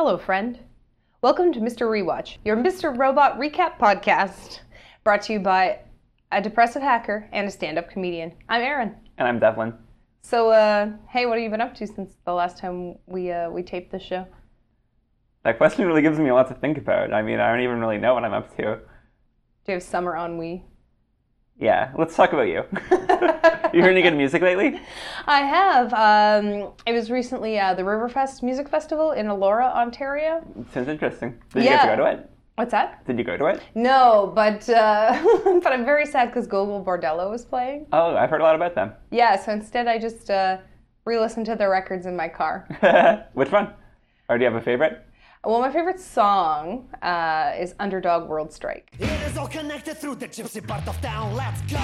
Hello, friend. Welcome to Mr. Rewatch, your Mr. Robot recap podcast, brought to you by a depressive hacker and a stand-up comedian. I'm Aaron. And I'm Devlin. So, uh, hey, what have you been up to since the last time we uh, we taped this show? That question really gives me a lot to think about. I mean, I don't even really know what I'm up to. Do you have summer ennui? Yeah, let's talk about you. you heard any good music lately? I have. Um, it was recently uh, the Riverfest Music Festival in Elora, Ontario. Sounds interesting. Did you get to go to it? What's that? Did you go to it? No, but uh, but I'm very sad because Gogol Bordello was playing. Oh, I've heard a lot about them. Yeah, so instead I just uh, re-listened to their records in my car. Which one? Or do you have a favorite? Well, my favorite song uh, is Underdog World Strike. It is all connected through the gypsy part of town. Let's go.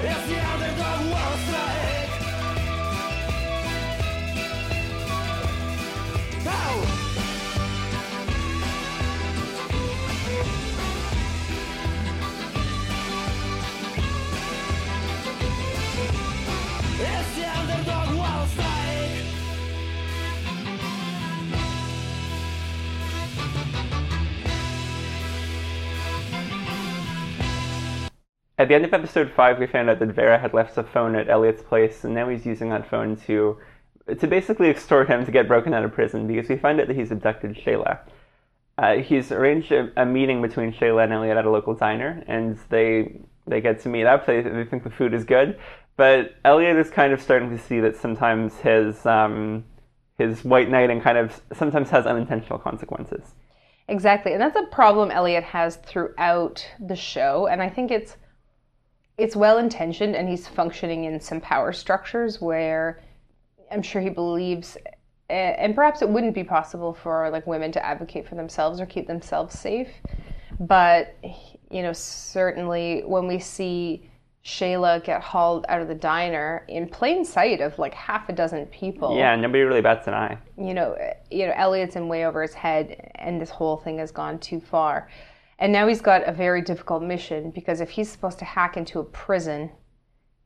It's the underdog world strike. At the end of episode five, we found out that Vera had left a phone at Elliot's place, and now he's using that phone to to basically extort him to get broken out of prison because we find out that he's abducted Shayla. Uh, he's arranged a, a meeting between Shayla and Elliot at a local diner, and they they get to meet up. They, they think the food is good, but Elliot is kind of starting to see that sometimes his um, his white knighting kind of sometimes has unintentional consequences. Exactly, and that's a problem Elliot has throughout the show, and I think it's it's well intentioned, and he's functioning in some power structures where I'm sure he believes, and perhaps it wouldn't be possible for like women to advocate for themselves or keep themselves safe, but you know certainly when we see Shayla get hauled out of the diner in plain sight of like half a dozen people Yeah, nobody really bats an eye. you know, you know, Elliot's in way over his head, and this whole thing has gone too far. And now he's got a very difficult mission because if he's supposed to hack into a prison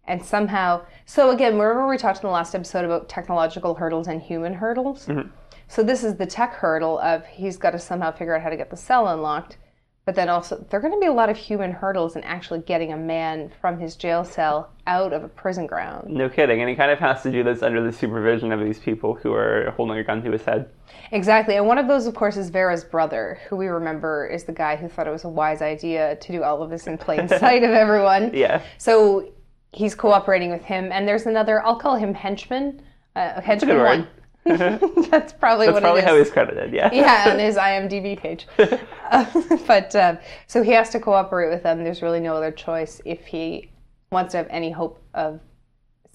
and somehow, so again, remember we talked in the last episode about technological hurdles and human hurdles? Mm-hmm. So this is the tech hurdle of he's got to somehow figure out how to get the cell unlocked. But then also, there are going to be a lot of human hurdles in actually getting a man from his jail cell out of a prison ground. No kidding, and he kind of has to do this under the supervision of these people who are holding a gun to his head. Exactly. And one of those, of course, is Vera's brother, who we remember is the guy who thought it was a wise idea to do all of this in plain sight of everyone. Yeah. So he's cooperating with him. And there's another, I'll call him henchman. Uh, henchman good one. That's probably That's what probably how he's credited, yeah. yeah, on his IMDb page. Uh, but um, so he has to cooperate with them. There's really no other choice if he wants to have any hope of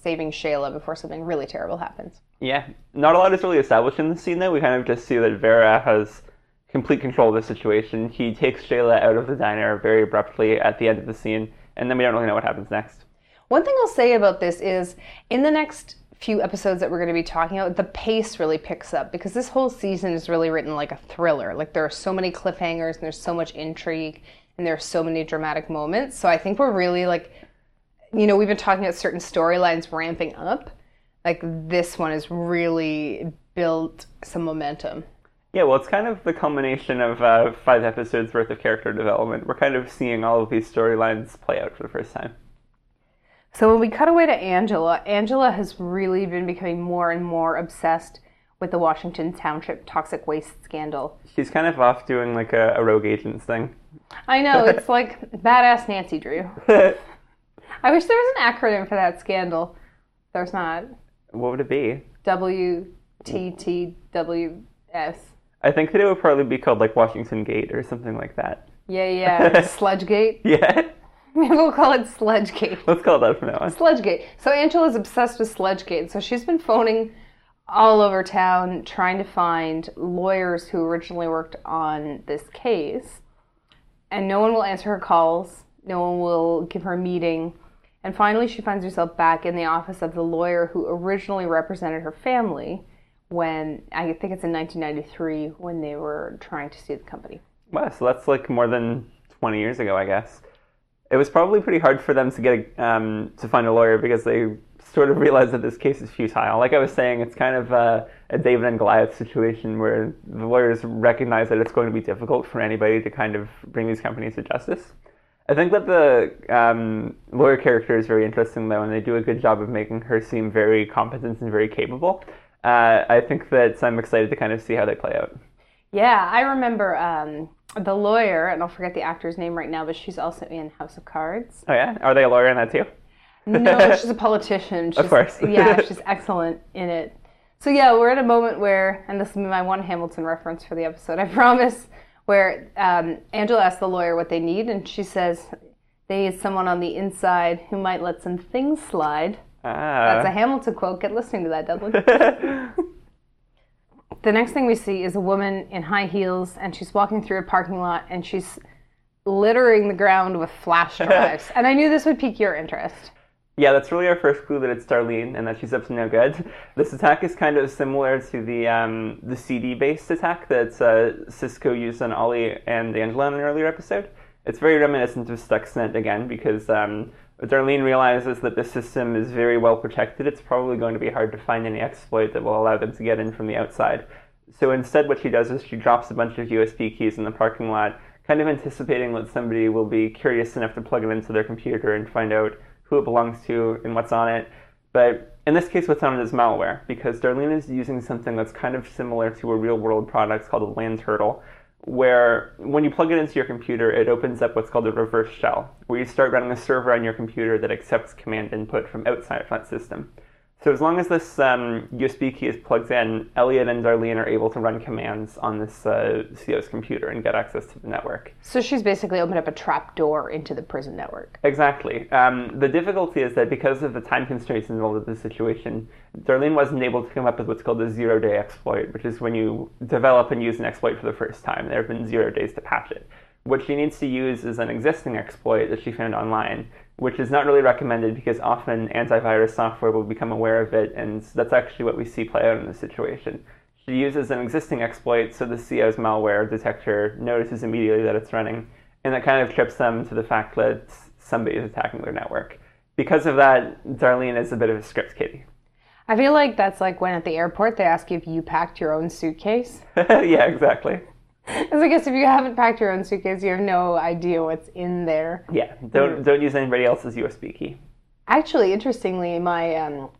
saving Shayla before something really terrible happens. Yeah. Not a lot is really established in the scene, though. We kind of just see that Vera has complete control of the situation. He takes Shayla out of the diner very abruptly at the end of the scene, and then we don't really know what happens next. One thing I'll say about this is in the next few episodes that we're going to be talking about, the pace really picks up because this whole season is really written like a thriller. Like there are so many cliffhangers and there's so much intrigue and there are so many dramatic moments. So I think we're really like, you know, we've been talking about certain storylines ramping up. Like this one has really built some momentum. Yeah, well, it's kind of the culmination of uh, five episodes worth of character development. We're kind of seeing all of these storylines play out for the first time. So when we cut away to Angela, Angela has really been becoming more and more obsessed with the Washington Township toxic waste scandal. She's kind of off doing like a, a rogue agents thing. I know, it's like badass Nancy Drew. I wish there was an acronym for that scandal. There's not. what would it be? WTTWS. I think that it would probably be called like Washington Gate or something like that. Yeah, yeah. Sludge Gate? Yeah, we'll call it Sludgegate. let's call it that from now on. Sludgegate. So Angela's obsessed with Sludgegate. So she's been phoning all over town trying to find lawyers who originally worked on this case. And no one will answer her calls. No one will give her a meeting. And finally, she finds herself back in the office of the lawyer who originally represented her family when, I think it's in 1993, when they were trying to sue the company. Wow, so that's like more than 20 years ago, I guess. It was probably pretty hard for them to get a, um, to find a lawyer because they sort of realized that this case is futile. Like I was saying, it's kind of uh, a David and Goliath situation where the lawyers recognize that it's going to be difficult for anybody to kind of bring these companies to justice. I think that the um, lawyer character is very interesting, though, and they do a good job of making her seem very competent and very capable. Uh, I think that I'm excited to kind of see how they play out. Yeah, I remember um, the lawyer, and I'll forget the actor's name right now, but she's also in House of Cards. Oh yeah, are they a lawyer in that too? No, she's a politician. She's, course. yeah, she's excellent in it. So yeah, we're at a moment where, and this is my one Hamilton reference for the episode, I promise, where um, Angela asks the lawyer what they need, and she says they need someone on the inside who might let some things slide. Ah. That's a. Hamilton quote. Get listening to that, Dudley. The next thing we see is a woman in high heels, and she's walking through a parking lot, and she's littering the ground with flash drives. and I knew this would pique your interest. Yeah, that's really our first clue that it's Darlene and that she's up to no good. This attack is kind of similar to the um, the CD-based attack that uh, Cisco used on Ollie and Angela in an earlier episode. It's very reminiscent of Stuxnet again because um, Darlene realizes that the system is very well protected. It's probably going to be hard to find any exploit that will allow them to get in from the outside. So instead, what she does is she drops a bunch of USB keys in the parking lot, kind of anticipating that somebody will be curious enough to plug it into their computer and find out who it belongs to and what's on it. But in this case, what's on it is malware because Darlene is using something that's kind of similar to a real world product called a LAN Turtle, where when you plug it into your computer, it opens up what's called a reverse shell, where you start running a server on your computer that accepts command input from outside of that system. So as long as this um, USB key is plugged in, Elliot and Darlene are able to run commands on this uh, CO's computer and get access to the network. So she's basically opened up a trap door into the prison network. Exactly. Um, the difficulty is that because of the time constraints involved with this situation, Darlene wasn't able to come up with what's called a zero day exploit, which is when you develop and use an exploit for the first time. There have been zero days to patch it. What she needs to use is an existing exploit that she found online, which is not really recommended because often antivirus software will become aware of it, and that's actually what we see play out in this situation. She uses an existing exploit so the CO's malware detector notices immediately that it's running, and that kind of trips them to the fact that somebody is attacking their network. Because of that, Darlene is a bit of a script kiddie. I feel like that's like when at the airport they ask you if you packed your own suitcase. yeah, exactly. Because I guess if you haven't packed your own suitcase, you have no idea what's in there. Yeah, don't don't use anybody else's USB key. Actually, interestingly, my um,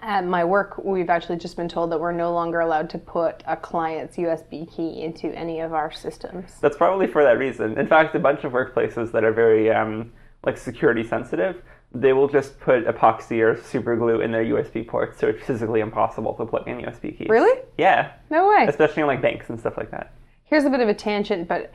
at my work, we've actually just been told that we're no longer allowed to put a client's USB key into any of our systems. That's probably for that reason. In fact, a bunch of workplaces that are very um, like security sensitive, they will just put epoxy or super glue in their USB ports, so it's physically impossible to plug in USB keys. Really? Yeah, No way. especially in like banks and stuff like that. Here's a bit of a tangent, but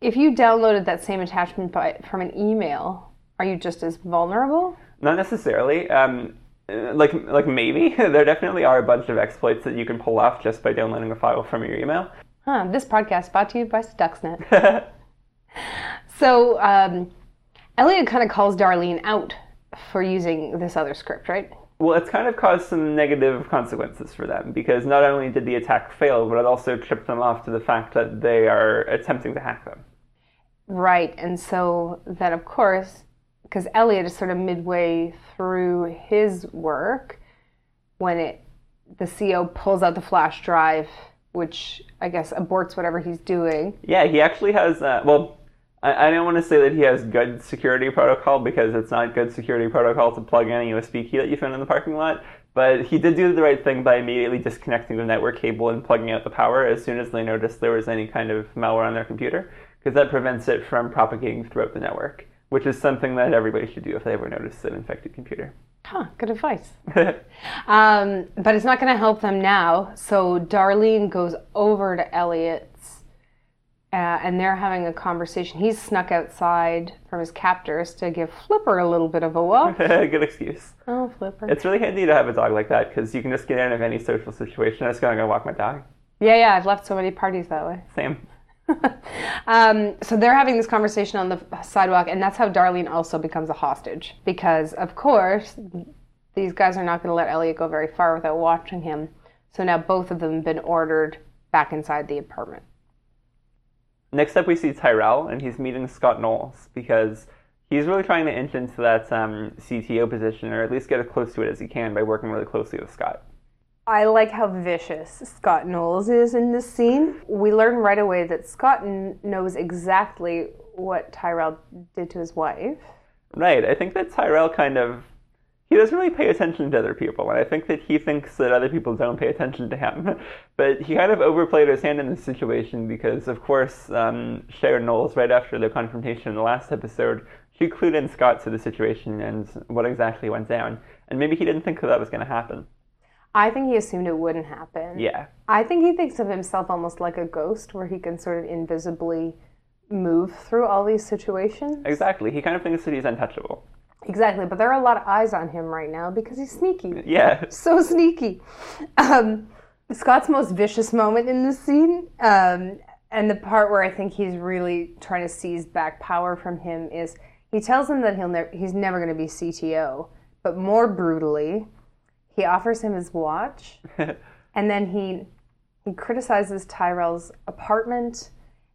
if you downloaded that same attachment by, from an email, are you just as vulnerable? Not necessarily. Um, uh, like like maybe there definitely are a bunch of exploits that you can pull off just by downloading a file from your email. Huh, this podcast brought to you by Stuxnet. so, um, Elliot kind of calls Darlene out for using this other script, right? Well, it's kind of caused some negative consequences for them because not only did the attack fail, but it also tripped them off to the fact that they are attempting to hack them. Right, and so then, of course, because Elliot is sort of midway through his work when it the CO pulls out the flash drive, which I guess aborts whatever he's doing. Yeah, he actually has. Uh, well, I, I don't want to say that he has good security protocol because it's not good security protocol to plug in a USB key that you found in the parking lot. But he did do the right thing by immediately disconnecting the network cable and plugging out the power as soon as they noticed there was any kind of malware on their computer, because that prevents it from propagating throughout the network, which is something that everybody should do if they ever notice an infected computer. Huh, good advice. Um, but it's not going to help them now. So Darlene goes over to Elliot's, uh, and they're having a conversation. He's snuck outside from his captors to give Flipper a little bit of a walk. good excuse. oh, Flipper. It's really handy to have a dog like that because you can just get out of any social situation. I'm just gonna go walk my dog. yeah, yeah. I've left so many parties that way. Same. Um, so they're having this conversation on the sidewalk, and that's how Darlene also becomes a hostage. Because, of course, these guys are not going to let Elliot go very far without watching him. So now both of them have been ordered back inside the apartment. Next up, we see Tyrell, and he's meeting Scott Knowles because He's really trying to inch into that um, CTO position, or at least get as close to it as he can by working really closely with Scott. I like how vicious Scott Knowles is in this scene. We learn right away that Scott kn- knows exactly what Tyrell did to his wife. Right. I think that Tyrell kind of he doesn't really pay attention to other people, and I think that he thinks that other people don't pay attention to him. But he kind of overplayed his hand in this situation because, of course, um, Sharon Knowles, right after the confrontation in the last episode, she clued in Scott to the situation and what exactly went down. And maybe he didn't think that that was going to happen. I think he assumed it wouldn't happen. Yeah. I think he thinks of himself almost like a ghost where he can sort of invisibly move through all these situations. Exactly. He kind of thinks that he's untouchable. Exactly, but there are a lot of eyes on him right now because he's sneaky. Yeah. So sneaky. Um, Scott's most vicious moment in this scene, um, and the part where I think he's really trying to seize back power from him is he tells him that he'll never he's never going to be CTO, but more brutally, he offers him his watch, and then he he criticizes Tyrell's apartment,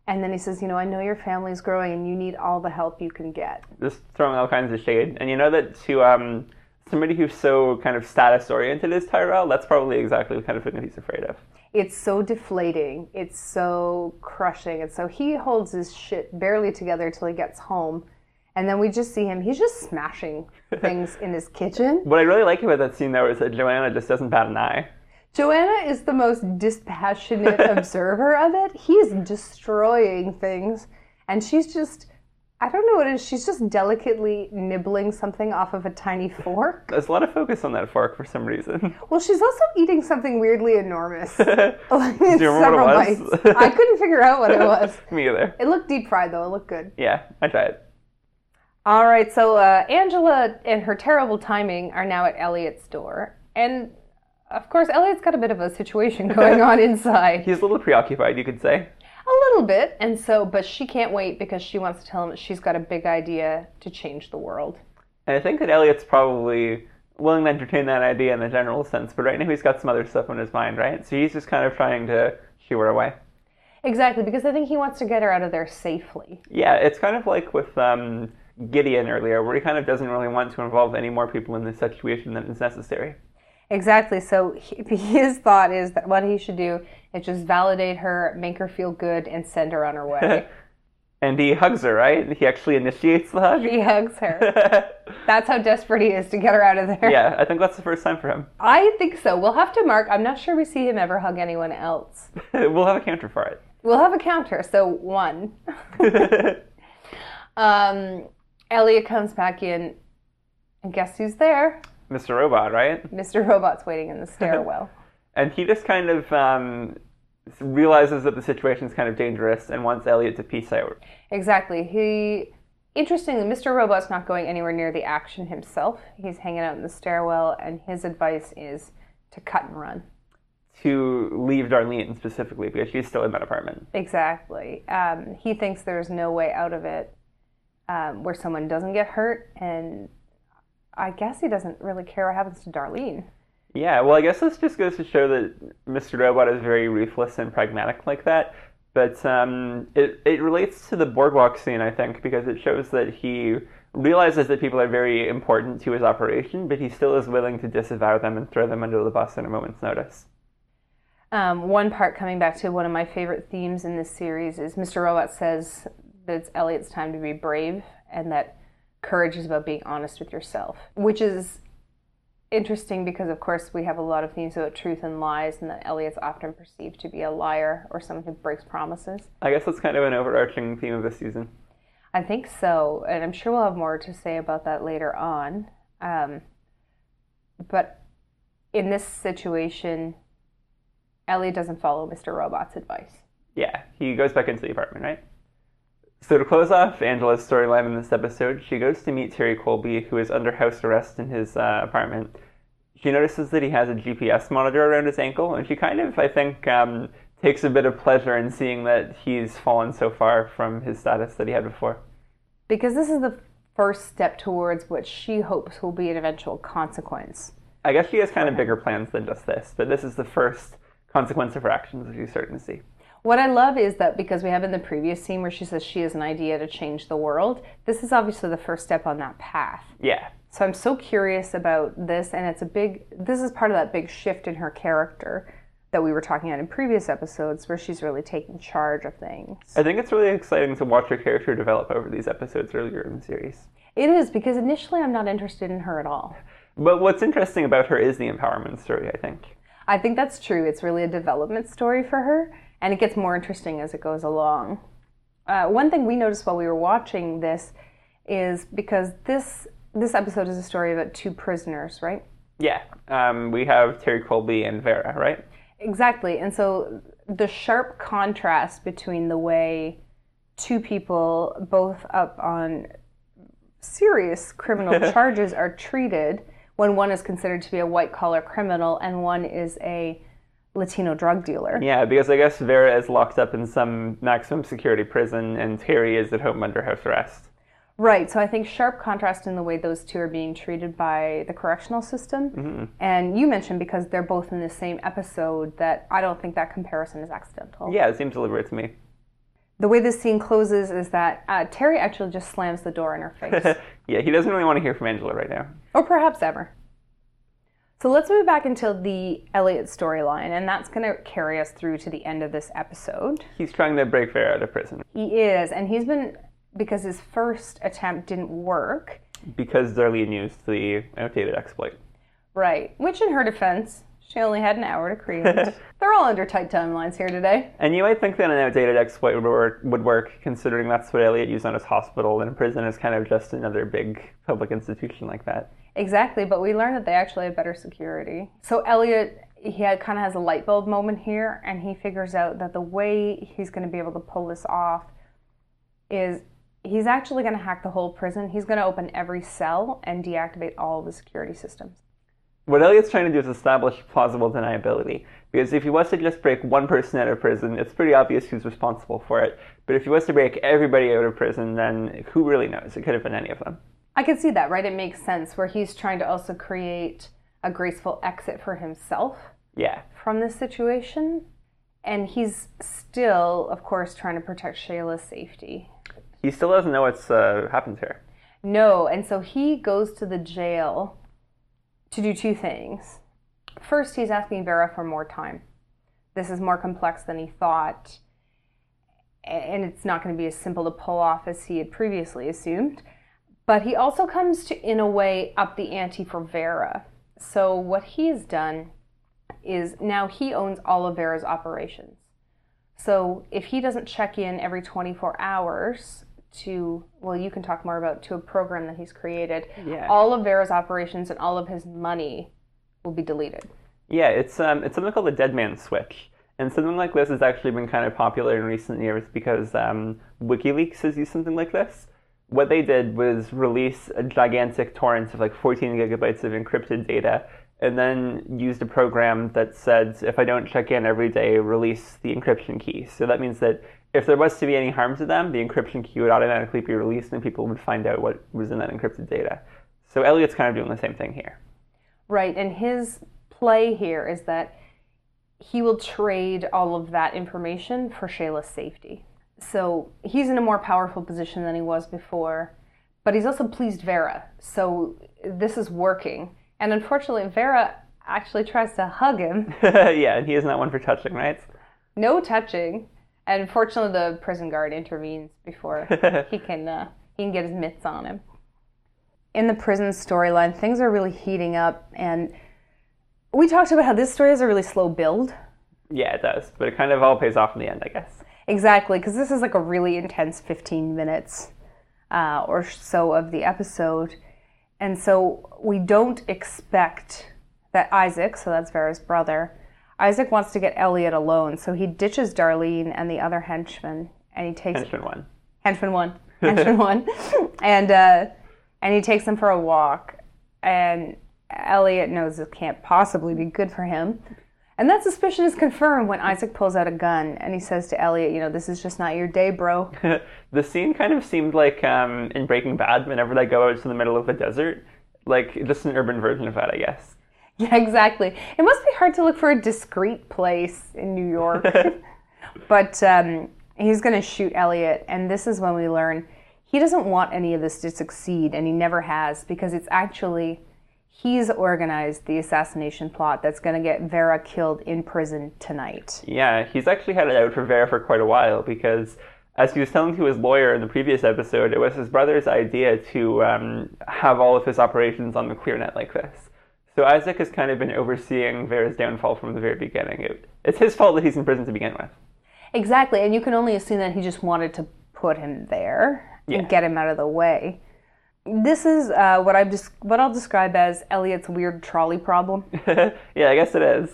and then he says, you know, I know your family's growing and you need all the help you can get. Just throwing all kinds of shade. And you know that to um, somebody who's so kind of status oriented as Tyrell, that's probably exactly the kind of thing that he's afraid of. it's so deflating it's so crushing and so he holds his shit barely together till he gets home and then we just see him he's just smashing things in his kitchen What I really like about that scene, though, is that Joanna just doesn't bat an eye. Joanna is the most dispassionate observer of it he's destroying things and she's just i don't know what it is she's just delicately nibbling something off of a tiny fork There's a lot of focus on that fork for some reason. well she's also eating something weirdly enormous Do you remember what it was? bites i couldn't figure out what it was Me either. It looked deep fried though. It looked good. Yeah, I tried. All right, so uh, Angela and her terrible timing are now at Elliot's door, and of course, Elliot's got a bit of a situation going on inside, He's a little preoccupied, you could say. a little bit, and so, but she can't wait because she wants to tell him that she's got a big idea to change the world. And I think that Elliot's probably willing to entertain that idea in the general sense, but right now he's got some other stuff on his mind, right? So he's just kind of trying to shoo her away. Exactly, because I think he wants to get her out of there safely. Yeah, it's kind of like with um, Gideon earlier, where he kind of doesn't really want to involve any more people in this situation than is necessary. Exactly. So he, his thought is that what he should do is just validate her, make her feel good, and send her on her way. And he hugs her, right? He actually initiates the hug. he hugs her. That's how desperate he is to get her out of there. yeah, I think that's the first time for him. I think so. We'll have to mark. I'm not sure we see him ever hug anyone else. we'll have a counter for it. We'll have a counter. So one. Um, Elliot comes back in, and guess who's there? Mr. Robot, right? Mr. Robot's waiting in the stairwell. And he just kind of um, realizes that the situation is kind of dangerous and wants Elliot to peace out. exactly. He. Interestingly, Mr. Robot's not going anywhere near the action himself. He's hanging out in the stairwell, and his advice is to cut and run. To leave Darlene specifically because she's still in that apartment. Exactly. Um, he thinks there's no way out of it um, where someone doesn't get hurt, and I guess he doesn't really care what happens to Darlene. Yeah, well, I guess this just goes to show that Mr. Robot is very ruthless and pragmatic like that. But um, it, it relates to the boardwalk scene, I think, because it shows that he realizes that people are very important to his operation, but he still is willing to disavow them and throw them under the bus at a moment's notice. Um, one part coming back to one of my favorite themes in this series is Mr. Robot says that it's Elliot's time to be brave and that courage is about being honest with yourself, which is interesting because, of course, we have a lot of themes about truth and lies, and that Elliot's often perceived to be a liar or someone who breaks promises. I guess that's kind of an overarching theme of this season. I think so, and I'm sure we'll have more to say about that later on. Um, but in this situation, Elliot doesn't follow Mr. Robot's advice. Yeah, he goes back into the apartment, right? So to close off Angela's storyline in this episode, she goes to meet Terry Colby, who is under house arrest in his uh, apartment. She notices that he has a GPS monitor around his ankle, and she kind of, I think, um, takes a bit of pleasure in seeing that he's fallen so far from his status that he had before. Because this is the first step towards what she hopes will be an eventual consequence. I guess she has kind of bigger plans than just this, but this is the first consequence of her actions, as you're starting to see. What I love is that because we have in the previous scene where she says she has an idea to change the world, this is obviously the first step on that path. Yeah. So I'm so curious about this, and it's a big, this is part of that big shift in her character that we were talking about in previous episodes where she's really taking charge of things. I think it's really exciting to watch her character develop over these episodes earlier in the series. It is because initially I'm not interested in her at all. But what's interesting about her is the empowerment story, I think. I think that's true. It's really a development story for her, and it gets more interesting as it goes along. Uh, one thing we noticed while we were watching this is because this this episode is a story about two prisoners, right? Yeah. Um, we have Terry Colby and Vera, right? Exactly. And so the sharp contrast between the way two people, both up on serious criminal charges, are treated when one is considered to be a white collar criminal and one is a Latino drug dealer. Yeah, because I guess Vera is locked up in some maximum security prison and Terry is at home under house arrest. Right. So I think sharp contrast in the way those two are being treated by the correctional system. And you mentioned because they're both in the same episode that I don't think that comparison is accidental. Yeah, it seems deliberate to me. The way this scene closes is that uh, Terry actually just slams the door in her face. yeah, he doesn't really want to hear from Angela right now. or perhaps ever. So let's move back into the Elliot storyline, and that's going to carry us through to the end of this episode. He's trying to break Vera out of prison He is, and he's been, because his first attempt didn't work, because Darlene used the outdated exploit. right, which in her defense, she only had an hour to create. They're all under tight timelines here today. And you might think that an outdated exploit would work, would work, considering that's what Elliot used on his hospital, and prison is kind of just another big public institution like that. Exactly, but we learned that they actually have better security. So Elliot, he kind of has a light bulb moment here, and he figures out that the way he's going to be able to pull this off is he's actually going to hack the whole prison. He's going to open every cell and deactivate all the security systems. What Elliot's trying to do is establish plausible deniability. Because if he was to just break one person out of prison, it's pretty obvious who's responsible for it. But if he was to break everybody out of prison, then who really knows? It could have been any of them. I can see that, right? It makes sense where he's trying to also create a graceful exit for himself Yeah. from this situation. And he's still, of course, trying to protect Shayla's safety. He still doesn't know what's uh, happened here. No, and so he goes to the jail to do two things. First, he's asking Vera for more time. This is more complex than he thought, and it's not going to be as simple to pull off as he had previously assumed. But he also comes to, in a way, up the ante for Vera. So, what he's done is now he owns all of Vera's operations. So, if he doesn't check in every 24 hours to, well, you can talk more about to a program that he's created, Yeah. all of Vera's operations and all of his money will be deleted. Yeah, it's um, it's something called the Dead Man Switch, and something like this has actually been kind of popular in recent years because um, WikiLeaks has used something like this. What they did was release a gigantic torrent of like 14 gigabytes of encrypted data, and then used a program that said, if I don't check in every day, release the encryption key. So that means that if there was to be any harm to them, the encryption key would automatically be released, and people would find out what was in that encrypted data. So Elliot's kind of doing the same thing here. Right, and his play here is that he will trade all of that information for Shayla's safety. So he's in a more powerful position than he was before, but he's also pleased Vera. So this is working. And unfortunately, Vera actually tries to hug him. yeah, and he is not one for touching, right? No touching. And fortunately, the prison guard intervenes before he can uh, he can get his mitts on him. In the prison storyline, things are really heating up, and we talked about how this story has a really slow build. Yeah, it does, but it kind of all pays off in the end, I guess. Exactly, because this is like a really intense 15 minutes uh, or so of the episode. And so we don't expect that Isaac, so that's Vera's brother, Isaac wants to get Elliot alone. So he ditches Darlene and the other henchman, and he takes Henchman one. henchman one, henchman one, and uh, and he takes them for a walk. And Elliot knows it can't possibly be good for him. And that suspicion is confirmed when Isaac pulls out a gun and he says to Elliot, "You know, this is just not your day, bro." the scene kind of seemed like um, in Breaking Bad, whenever they go out to the middle of the desert, like just an urban version of that, I guess. yeah, exactly. It must be hard to look for a discreet place in New York. But um, he's going to shoot Elliot, and this is when we learn he doesn't want any of this to succeed, and he never has, because it's actually he's organized the assassination plot that's going to get Vera killed in prison tonight. Yeah, he's actually had it out for Vera for quite a while because, as he was telling to his lawyer in the previous episode, it was his brother's idea to um, have all of his operations on the ClearNet like this. So Isaac has kind of been overseeing Vera's downfall from the very beginning. It, it's his fault that he's in prison to begin with. Exactly, and you can only assume that he just wanted to put him there Yeah. and get him out of the way. This is uh, what I've just what I'll describe as Elliot's weird trolley problem. yeah, I guess it is.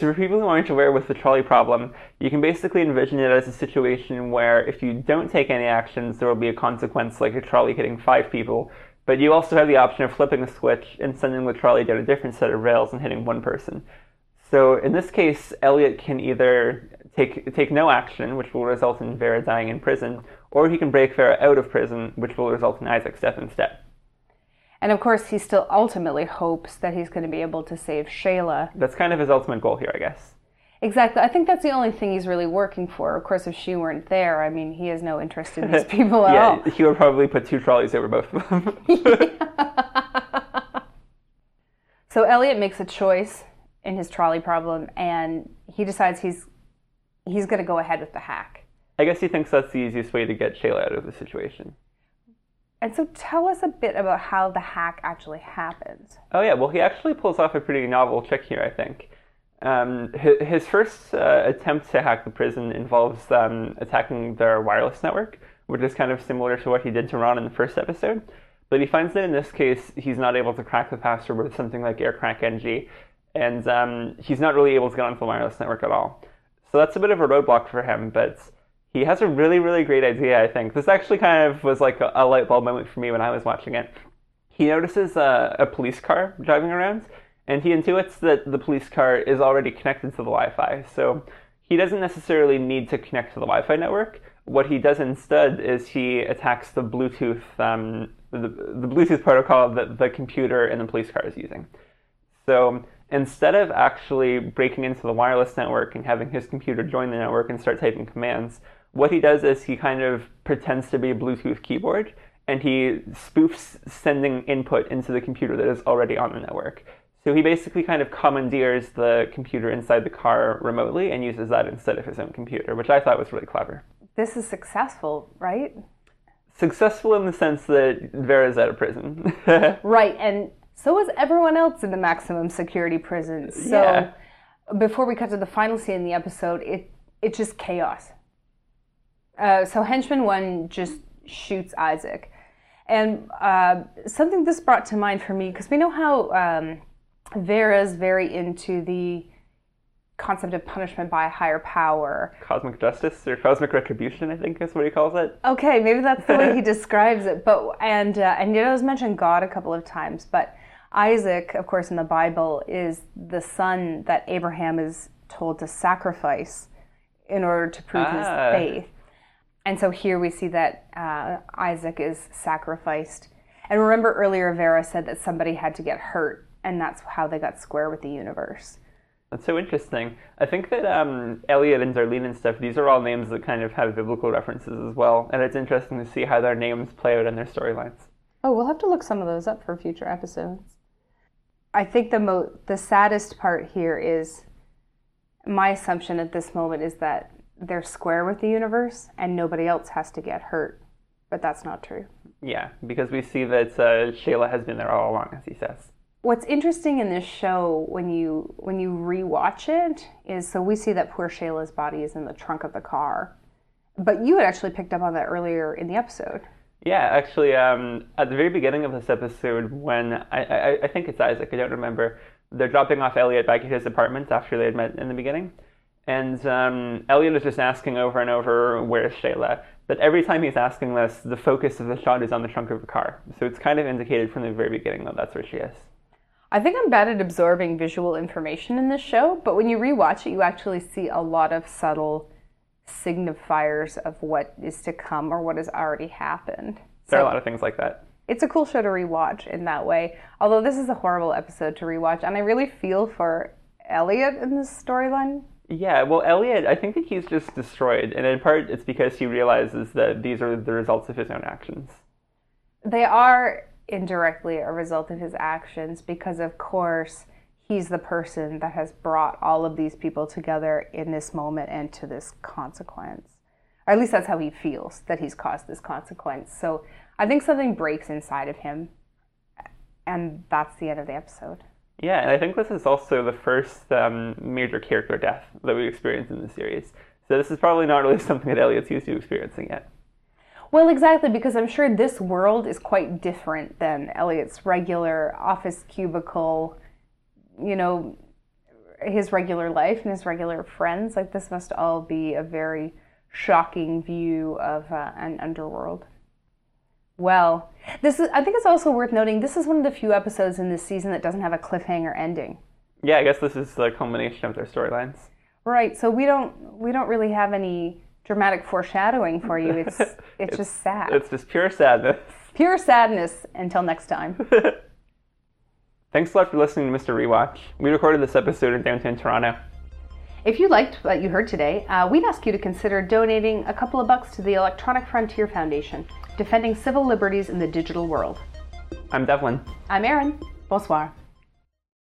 So for people who aren't aware with the trolley problem, you can basically envision it as a situation where if you don't take any actions, there will be a consequence like a trolley hitting five people, but you also have the option of flipping a switch and sending the trolley down a different set of rails and hitting one person. So in this case, Elliot can either take take no action, which will result in Vera dying in prison, or he can break Vera out of prison, which will result in Isaac's death instead. And of course, he still ultimately hopes that he's going to be able to save Shayla. That's kind of his ultimate goal here, I guess. Exactly. I think that's the only thing he's really working for. Of course, if she weren't there, I mean, he has no interest in these people at all. He would probably put two trolleys over both of them. So Elliot makes a choice in his trolley problem, and he decides he's he's going to go ahead with the hack. I guess he thinks that's the easiest way to get Shayla out of the situation. And so, tell us a bit about how the hack actually happens. Oh yeah, well he actually pulls off a pretty novel trick here, I think. Um, his, his first uh, attempt to hack the prison involves um, attacking their wireless network, which is kind of similar to what he did to Ron in the first episode. But he finds that in this case, he's not able to crack the password with something like AirCrackNG, and um, he's not really able to get onto the wireless network at all. So that's a bit of a roadblock for him, but he has a really, really great idea, I think. This actually kind of was like a, light bulb moment for me when I was watching it. He notices a, a police car driving around, and he intuits that the police car is already connected to the Wi Fi. So he doesn't necessarily need to connect to the Wi Fi network. What he does instead is he attacks the Bluetooth, um, the, the Bluetooth protocol that the computer in the police car is using. So instead of actually breaking into the wireless network and having his computer join the network and start typing commands, what he does is he kind of pretends to be a Bluetooth keyboard and he spoofs sending input into the computer that is already on the network. So he basically kind of commandeers the computer inside the car remotely and uses that instead of his own computer, which I thought was really clever. This is successful, right? Successful in the sense that Vera's out of prison. Right, and so is everyone else in the maximum security prison. So Yeah. before we cut to the final scene in the episode, it it's just chaos. Uh, so henchman one just shoots Isaac, and uh, something this brought to mind for me because we know how um, Vera's very into the concept of punishment by a higher power. cosmic justice or cosmic retribution, I think is what he calls it. Okay, maybe that's the way he describes it. But and uh, and it does mention God a couple of times. But Isaac, of course, in the Bible, is the son that Abraham is told to sacrifice in order to prove Ah. his faith. And so here we see that uh, Isaac is sacrificed. And remember earlier, Vera said that somebody had to get hurt, and that's how they got square with the universe. That's so interesting. I think that um, Elliot and Darlene and stuff, these are all names that kind of have biblical references as well. And it's interesting to see how their names play out in their storylines. Oh, we'll have to look some of those up for future episodes. I think the mo- the saddest part here is my assumption at this moment is that they're square with the universe and nobody else has to get hurt. But that's not true. Yeah, because we see that uh, Shayla has been there all along, as he says. What's interesting in this show when you when you rewatch it is so we see that poor Shayla's body is in the trunk of the car. But you had actually picked up on that earlier in the episode. Yeah, actually, um, at the very beginning of this episode, when I, I, I think it's Isaac, I don't remember, they're dropping off Elliot back at his apartment after they had met in the beginning. And um, Elliot is just asking over and over, where's Shayla? But every time he's asking this, the focus of the shot is on the trunk of the car. So it's kind of indicated from the very beginning that that's where she is. I think I'm bad at absorbing visual information in this show, but when you rewatch it, you actually see a lot of subtle signifiers of what is to come or what has already happened. There are a lot of things like that. it's a cool show to rewatch in that way. Although this is a horrible episode to rewatch, and I really feel for Elliot in this storyline. Yeah, well, Elliot, I think that he's just destroyed, and in part it's because he realizes that these are the results of his own actions. They are indirectly a result of his actions because, of course, he's the person that has brought all of these people together in this moment and to this consequence. Or at least that's how he feels that he's caused this consequence. So I think something breaks inside of him, and that's the end of the episode. Yeah, and I think this is also the first um, major character death that we experience in the series. So this is probably not really something that Elliot's used to experiencing yet. Well, exactly, because I'm sure this world is quite different than Elliot's regular office cubicle, you know, his regular life and his regular friends. Like, this must all be a very shocking view of uh, an underworld. Well, this is, I think it's also worth noting this is one of the few episodes in this season that doesn't have a cliffhanger ending. Yeah, I guess this is the culmination of their storylines. Right, so we don't we don't really have any dramatic foreshadowing for you. It's it's, just sad. It's just pure sadness. Pure sadness until next time. Thanks a lot for listening to Mr. Rewatch. We recorded this episode in downtown Toronto. If you liked what you heard today, uh, we'd ask you to consider donating a couple of bucks to the Electronic Frontier Foundation, defending civil liberties in the digital world. I'm Devlin. I'm Erin. Bonsoir.